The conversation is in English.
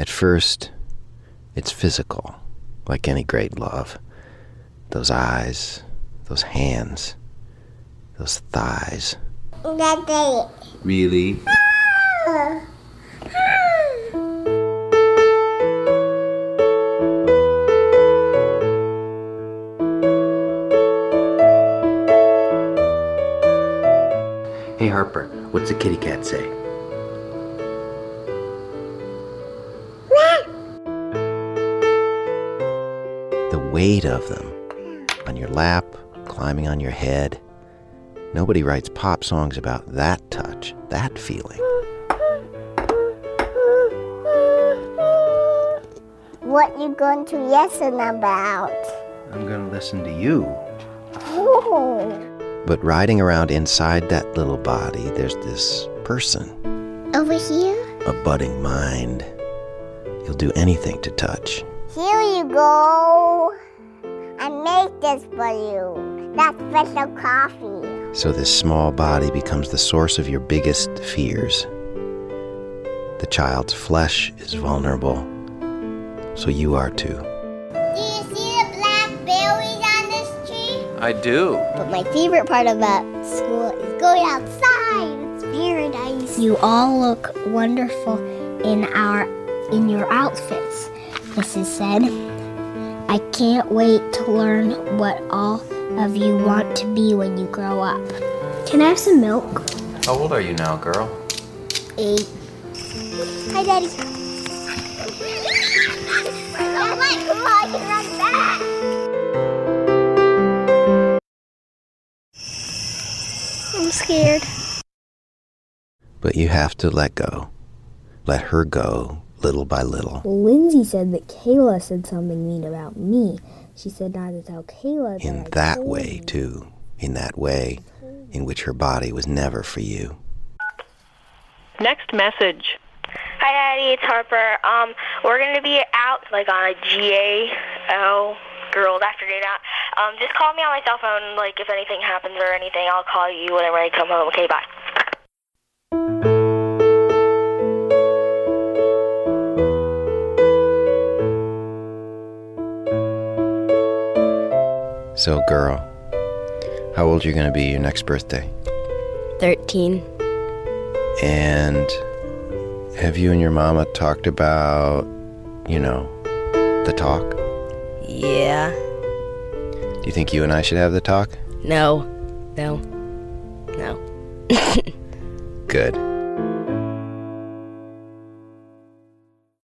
At first, it's physical, like any great love. Those eyes, those hands, those thighs. Really? Hey Harper, what's the kitty cat say? The weight of them on your lap, climbing on your head. Nobody writes pop songs about that touch, that feeling. What you going to listen about? I'm gonna listen to you. Ooh. But riding around inside that little body, there's this person, Over here? a budding mind. You'll do anything to touch. Here you go. I made this for you. That special coffee. So this small body becomes the source of your biggest fears. The child's flesh is vulnerable, so you are too. Do you see the blackberries on this tree? I do. But my favorite part about school is going outside. It's paradise. You all look wonderful in our in your outfits, Mrs. said. I can't wait to learn what all of you want to be when you grow up. Can I have some milk? How old are you now, girl? Eight. Hi, Daddy. Oh my God, you're on back. I'm scared. But you have to let go. Let her go little by little. Lindsay said that Kayla said something mean about me. She said not to tell Kayla that In I that told way, her. too. In that way in which her body was never for you. Next message. Hi, Daddy. It's Harper. Um, we're gonna be out like on a GAL girls afternoon out. Um, just call me on my cell phone. Like if anything happens or anything, I'll call you whenever I come home. Okay, bye. So, girl, how old are you going to be your next birthday? 13. And have you and your mama talked about, you know, the talk? Yeah. Do you think you and I should have the talk? No. No. No. Good.